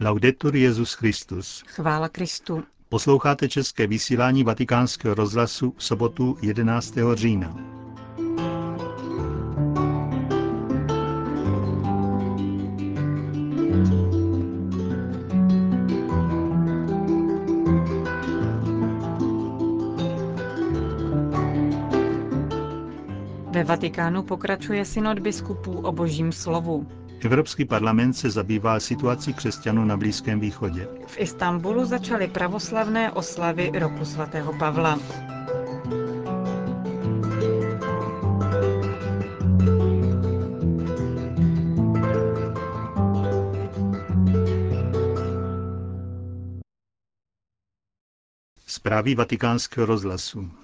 Laudetur Jezus Christus. Chvála Kristu. Posloucháte české vysílání Vatikánského rozhlasu v sobotu 11. října. Ve Vatikánu pokračuje synod biskupů o božím slovu. Evropský parlament se zabývá situací křesťanů na Blízkém východě. V Istanbulu začaly pravoslavné oslavy roku svatého Pavla. Zprávy vatikánského rozhlasu.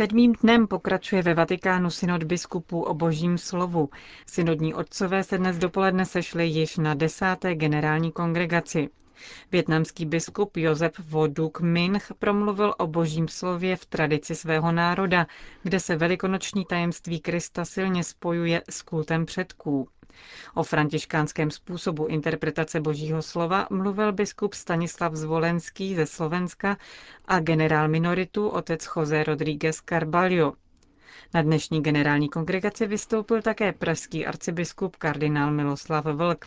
Sedmým dnem pokračuje ve Vatikánu synod biskupů o božím slovu. Synodní otcové se dnes dopoledne sešli již na desáté generální kongregaci. Větnamský biskup Josef Voduk Minch promluvil o božím slově v tradici svého národa, kde se velikonoční tajemství Krista silně spojuje s kultem předků. O františkánském způsobu interpretace božího slova mluvil biskup Stanislav Zvolenský ze Slovenska a generál minoritu otec José Rodríguez Carballo. Na dnešní generální kongregaci vystoupil také pražský arcibiskup kardinál Miloslav Vlk.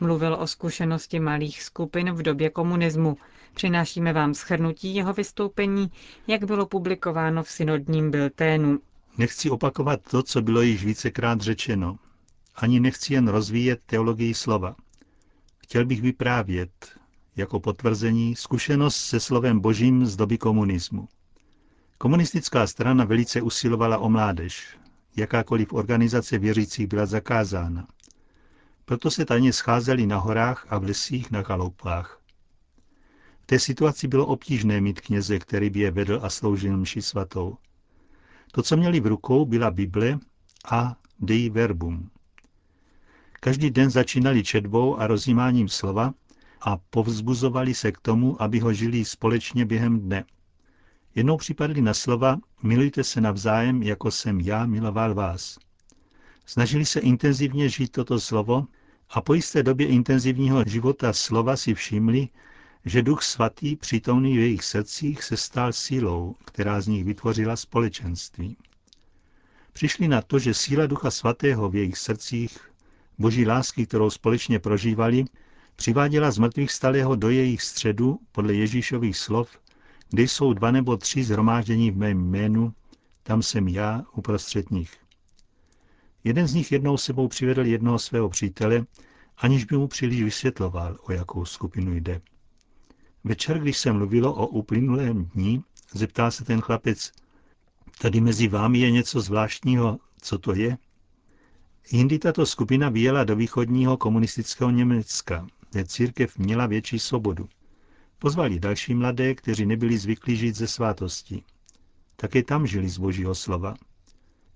Mluvil o zkušenosti malých skupin v době komunismu. Přinášíme vám schrnutí jeho vystoupení, jak bylo publikováno v synodním bilténu. Nechci opakovat to, co bylo již vícekrát řečeno. Ani nechci jen rozvíjet teologii slova. Chtěl bych vyprávět, jako potvrzení, zkušenost se slovem božím z doby komunismu. Komunistická strana velice usilovala o mládež. Jakákoliv organizace věřících byla zakázána. Proto se tajně scházeli na horách a v lesích na chaloupách. V té situaci bylo obtížné mít kněze, který by je vedl a sloužil mši svatou. To, co měli v rukou, byla Bible a Dei Verbum. Každý den začínali četbou a rozjímáním slova a povzbuzovali se k tomu, aby ho žili společně během dne. Jednou připadli na slova milujte se navzájem, jako jsem já miloval vás. Snažili se intenzivně žít toto slovo a po jisté době intenzivního života slova si všimli, že Duch Svatý, přítomný v jejich srdcích, se stal sílou, která z nich vytvořila společenství. Přišli na to, že síla Ducha Svatého v jejich srdcích, boží lásky, kterou společně prožívali, přiváděla z mrtvých stalého do jejich středu, podle Ježíšových slov, kde jsou dva nebo tři zhromáždění v mém jménu, tam jsem já uprostřed nich. Jeden z nich jednou sebou přivedl jednoho svého přítele, aniž by mu příliš vysvětloval, o jakou skupinu jde. Večer, když se mluvilo o uplynulém dní, zeptal se ten chlapec, tady mezi vámi je něco zvláštního, co to je? Jindy tato skupina vyjela do východního komunistického Německa, kde církev měla větší svobodu. Pozvali další mladé, kteří nebyli zvyklí žít ze svátosti. Také tam žili z božího slova.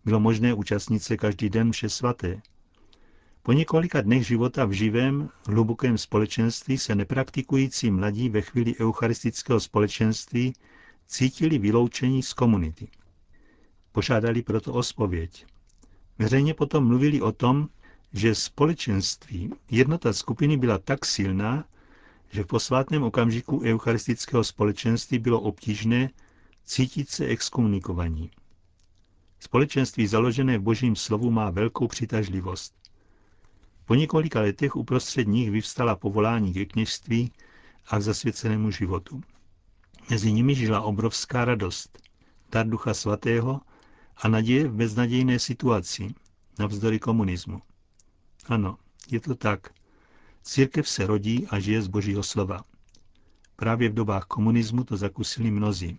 Bylo možné účastnit se každý den vše svaté. Po několika dnech života v živém, hlubokém společenství se nepraktikující mladí ve chvíli eucharistického společenství cítili vyloučení z komunity. Požádali proto o spověď. Veřejně potom mluvili o tom, že společenství, jednota skupiny byla tak silná, že v posvátném okamžiku eucharistického společenství bylo obtížné cítit se exkomunikovaní. Společenství založené v božím slovu má velkou přitažlivost. Po několika letech uprostřed nich vyvstala povolání ke kněžství a k zasvěcenému životu. Mezi nimi žila obrovská radost, dar ducha svatého a naděje v beznadějné situaci, navzdory komunismu. Ano, je to tak. Církev se rodí a žije z božího slova. Právě v dobách komunismu to zakusili mnozí.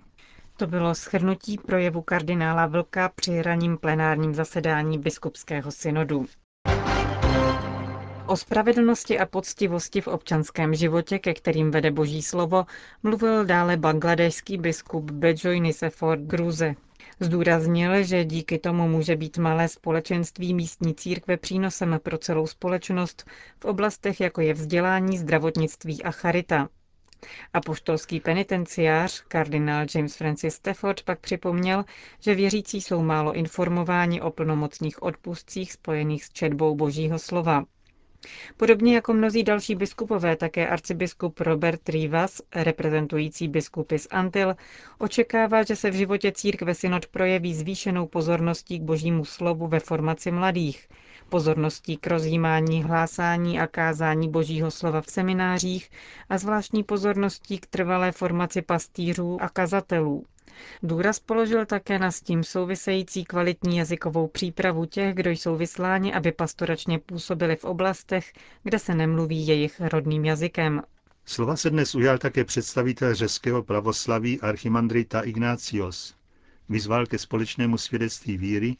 To bylo schrnutí projevu kardinála Vlka při raním plenárním zasedání biskupského synodu. O spravedlnosti a poctivosti v občanském životě, ke kterým vede boží slovo, mluvil dále bangladešský biskup Bejoy Nisefor Gruze. Zdůraznil, že díky tomu může být malé společenství místní církve přínosem pro celou společnost v oblastech, jako je vzdělání, zdravotnictví a charita. Apoštolský penitenciář, kardinál James Francis Stafford, pak připomněl, že věřící jsou málo informováni o plnomocných odpustcích spojených s četbou božího slova. Podobně jako mnozí další biskupové, také arcibiskup Robert Rivas, reprezentující biskupy z Antil, očekává, že se v životě církve synod projeví zvýšenou pozorností k božímu slovu ve formaci mladých, pozorností k rozjímání, hlásání a kázání božího slova v seminářích a zvláštní pozorností k trvalé formaci pastýřů a kazatelů. Důraz položil také na s tím související kvalitní jazykovou přípravu těch, kdo jsou vysláni, aby pastoračně působili v oblastech, kde se nemluví jejich rodným jazykem. Slova se dnes ujal také představitel řeckého pravoslaví archimandrita Ignácios. Vyzval ke společnému svědectví víry,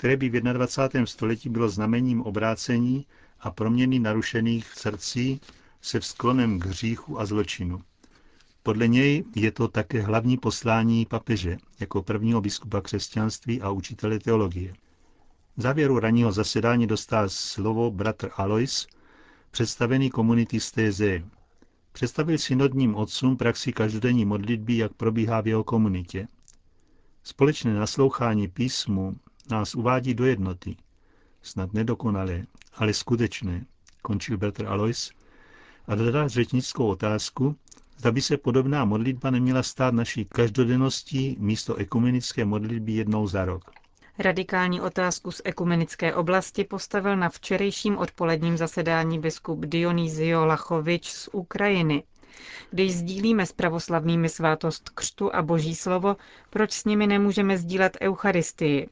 které by v 21. století bylo znamením obrácení a proměny narušených srdcí se vzklonem k hříchu a zločinu. Podle něj je to také hlavní poslání papeže jako prvního biskupa křesťanství a učitele teologie. V závěru ranního zasedání dostal slovo bratr Alois, představený komunity z Téze. Představil synodním otcům praxi každodenní modlitby, jak probíhá v jeho komunitě. Společné naslouchání písmu nás uvádí do jednoty. Snad nedokonalé, ale skutečné, končil bratr Alois a dodal řečnickou otázku, zda by se podobná modlitba neměla stát naší každodenností místo ekumenické modlitby jednou za rok. Radikální otázku z ekumenické oblasti postavil na včerejším odpoledním zasedání biskup Dionýzio Lachovič z Ukrajiny. Když sdílíme s pravoslavnými svátost křtu a boží slovo, proč s nimi nemůžeme sdílet Eucharistii?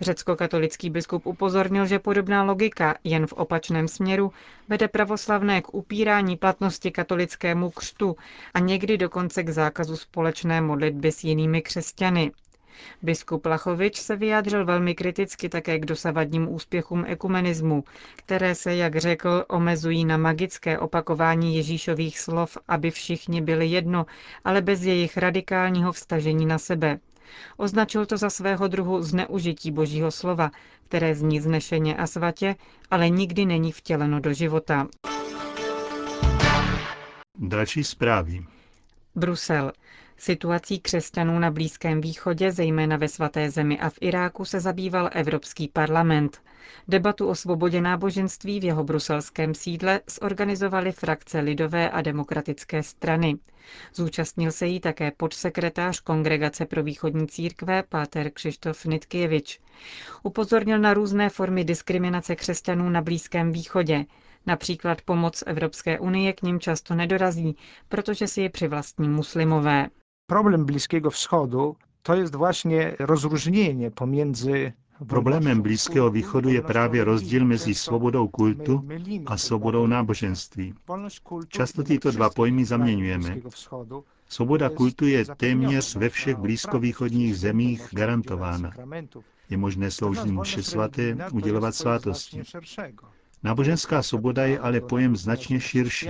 Řecko-katolický biskup upozornil, že podobná logika, jen v opačném směru, vede pravoslavné k upírání platnosti katolickému křtu a někdy dokonce k zákazu společné modlitby s jinými křesťany. Biskup Lachovič se vyjádřil velmi kriticky také k dosavadním úspěchům ekumenismu, které se, jak řekl, omezují na magické opakování Ježíšových slov, aby všichni byli jedno, ale bez jejich radikálního vstažení na sebe. Označil to za svého druhu zneužití božího slova, které zní znešeně a svatě, ale nikdy není vtěleno do života. Další zprávy. Brusel. Situací křesťanů na Blízkém východě, zejména ve svaté zemi a v Iráku, se zabýval Evropský parlament. Debatu o svobodě náboženství v jeho bruselském sídle zorganizovali frakce Lidové a demokratické strany. Zúčastnil se jí také podsekretář Kongregace pro východní církve Páter Křištof Nitkěvič. Upozornil na různé formy diskriminace křesťanů na Blízkém východě, Například pomoc Evropské unie k ním často nedorazí, protože si je přivlastní muslimové. Problem Blízkého wschodu to jest właśnie rozróżnienie pomiędzy Problémem Blízkého východu je právě rozdíl mezi svobodou kultu a svobodou náboženství. Často tyto dva pojmy zaměňujeme. Svoboda kultu je téměř ve všech blízkovýchodních zemích garantována. Je možné sloužit mše svaté, udělovat svátosti. Náboženská svoboda je ale pojem značně širší.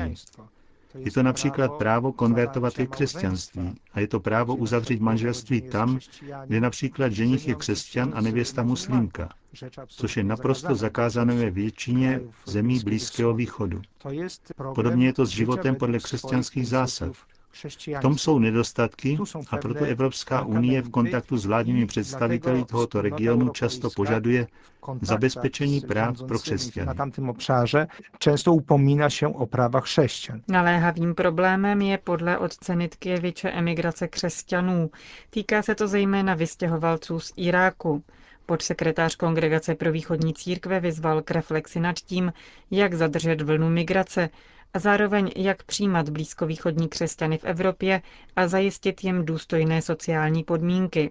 Je to například právo konvertovat ke křesťanství a je to právo uzavřít manželství tam, kde například ženich je křesťan a nevěsta muslimka, což je naprosto zakázané ve většině zemí Blízkého východu. Podobně je to s životem podle křesťanských zásad. V tom jsou nedostatky a proto Evropská unie v kontaktu s vládními představiteli tohoto regionu často požaduje zabezpečení práv pro křesťany. Na tamtym obszarze często upomina się o prawa chrześcijan. Naléhavým problémem je podle otce Nitkěviče emigrace křesťanů. Týká se to zejména vystěhovalců z Iráku. Podsekretář Kongregace pro východní církve vyzval k reflexi nad tím, jak zadržet vlnu migrace a zároveň jak přijímat blízkovýchodní křesťany v Evropě a zajistit jim důstojné sociální podmínky.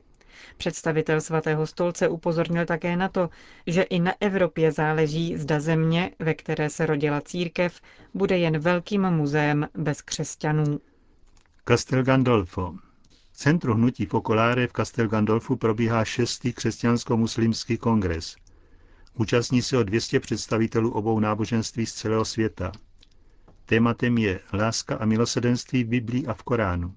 Představitel svatého stolce upozornil také na to, že i na Evropě záleží, zda země, ve které se rodila církev, bude jen velkým muzeem bez křesťanů. Castel Gandolfo. Centru hnutí Focolare v Castel Gandolfu probíhá šestý křesťansko-muslimský kongres. Účastní se o 200 představitelů obou náboženství z celého světa. Tématem je láska a milosedenství v Biblii a v Koránu.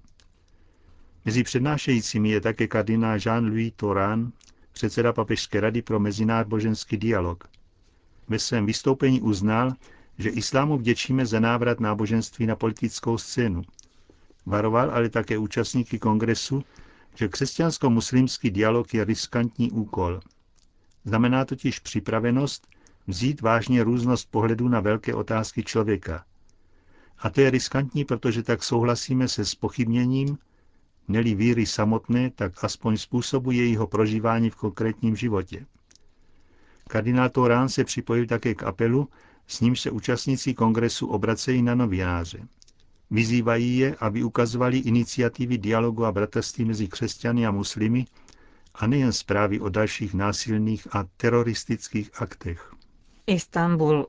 Mezi přednášejícími je také kardinál Jean-Louis Toran, předseda Papežské rady pro mezináboženský dialog. Ve svém vystoupení uznal, že islámu vděčíme za návrat náboženství na politickou scénu. Varoval ale také účastníky kongresu, že křesťansko-muslimský dialog je riskantní úkol. Znamená totiž připravenost Vzít vážně různost pohledů na velké otázky člověka. A to je riskantní, protože tak souhlasíme se spochybněním, neli víry samotné, tak aspoň způsobu jejího prožívání v konkrétním životě. Kardinál Torán se připojil také k apelu, s nímž se účastníci kongresu obracejí na novináře. Vyzývají je, aby ukazovali iniciativy dialogu a bratrství mezi křesťany a muslimy a nejen zprávy o dalších násilných a teroristických aktech. Istanbul.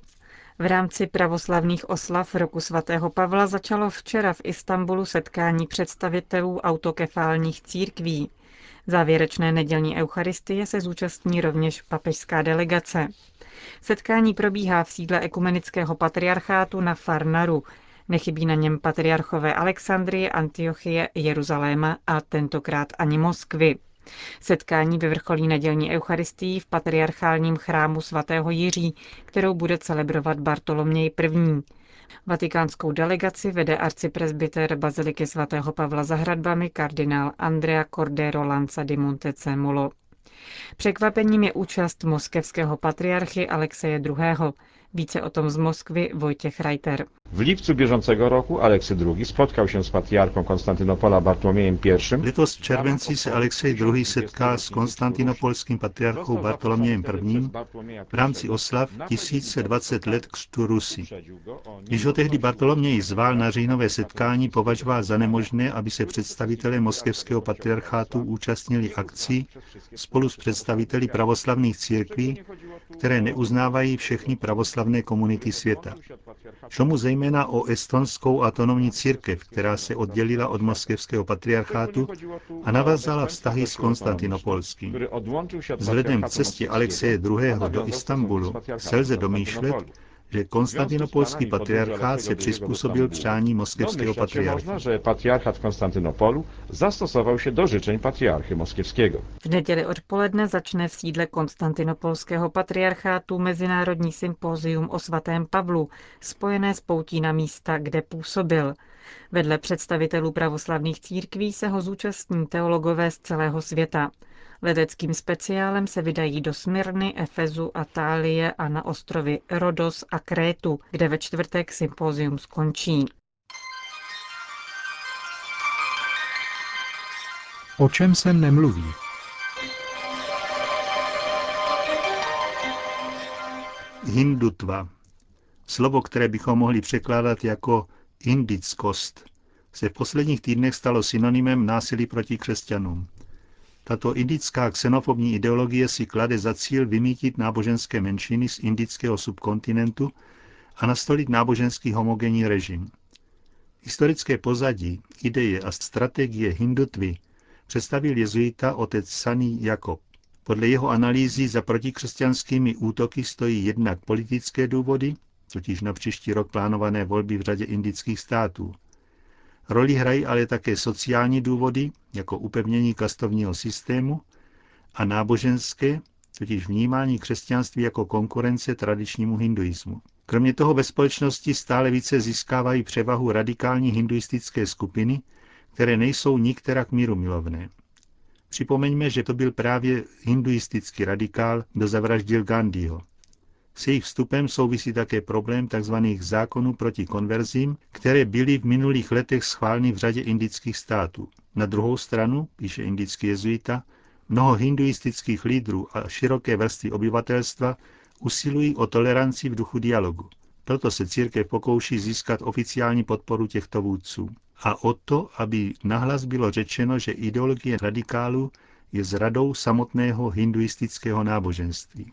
V rámci pravoslavných oslav roku svatého Pavla začalo včera v Istanbulu setkání představitelů autokefálních církví. Závěrečné nedělní eucharistie se zúčastní rovněž papežská delegace. Setkání probíhá v sídle ekumenického patriarchátu na Farnaru. Nechybí na něm patriarchové Alexandrie, Antiochie, Jeruzaléma a tentokrát ani Moskvy. Setkání vyvrcholí nedělní eucharistii v patriarchálním chrámu svatého Jiří, kterou bude celebrovat Bartoloměj I. Vatikánskou delegaci vede arcipresbyter Baziliky svatého Pavla za hradbami kardinál Andrea Cordero Lanza di Montecemolo. Překvapením je účast moskevského patriarchy Alexeje II. Více o tom z Moskvy Vojtěch Reiter. W lipcu bieżącego roku Aleksy II spotkał się z patriarchą Konstantynopola Bartłomiejem I. Letos v červenci se Alexej II. setkal s konstantinopolským patriarchou Bartolomějem I. v rámci oslav 1020 let křtu Rusy. Když ho tehdy Bartoloměj zval na říjnové setkání, považoval za nemožné, aby se představitelé moskevského patriarchátu účastnili akcí spolu s představiteli pravoslavných církví, které neuznávají všechny pravoslavné komunity světa. Šlo mu zejména o estonskou autonomní církev, která se oddělila od moskevského patriarchátu a navázala vztahy s Konstantinopolským. Vzhledem k cestě Alexeje II. do Istanbulu se lze domýšlet, že konstantinopolský patriarchát se přizpůsobil přání moskevského patriarchy. že patriarchat Konstantynopolu zastosował się do życzeń patriarchy moskiewskiego. V neděli odpoledne začne v sídle konstantinopolského patriarchátu Mezinárodní sympózium o svatém Pavlu, spojené s poutí na místa, kde působil. Vedle představitelů pravoslavných církví se ho zúčastní teologové z celého světa. Leteckým speciálem se vydají do Smyrny, Efezu, Atálie a na ostrovy Rodos a Krétu, kde ve čtvrtek sympózium skončí. O čem se nemluví? Hindutva. Slovo, které bychom mohli překládat jako indickost, se v posledních týdnech stalo synonymem násilí proti křesťanům. Tato indická xenofobní ideologie si klade za cíl vymítit náboženské menšiny z indického subkontinentu a nastolit náboženský homogenní režim. Historické pozadí, ideje a strategie hindutvy představil jezuita otec Saný Jakob. Podle jeho analýzy za protikřesťanskými útoky stojí jednak politické důvody, totiž na příští rok plánované volby v řadě indických států. Roli hrají ale také sociální důvody, jako upevnění kastovního systému, a náboženské, totiž vnímání křesťanství jako konkurence tradičnímu hinduismu. Kromě toho ve společnosti stále více získávají převahu radikální hinduistické skupiny, které nejsou nikterak míru milovné. Připomeňme, že to byl právě hinduistický radikál, kdo zavraždil Gandhiho. S jejich vstupem souvisí také problém tzv. zákonů proti konverzím, které byly v minulých letech schváleny v řadě indických států. Na druhou stranu, píše indický jezuita, mnoho hinduistických lídrů a široké vrstvy obyvatelstva usilují o toleranci v duchu dialogu. Proto se církev pokouší získat oficiální podporu těchto vůdců. A o to, aby nahlas bylo řečeno, že ideologie radikálů je zradou samotného hinduistického náboženství.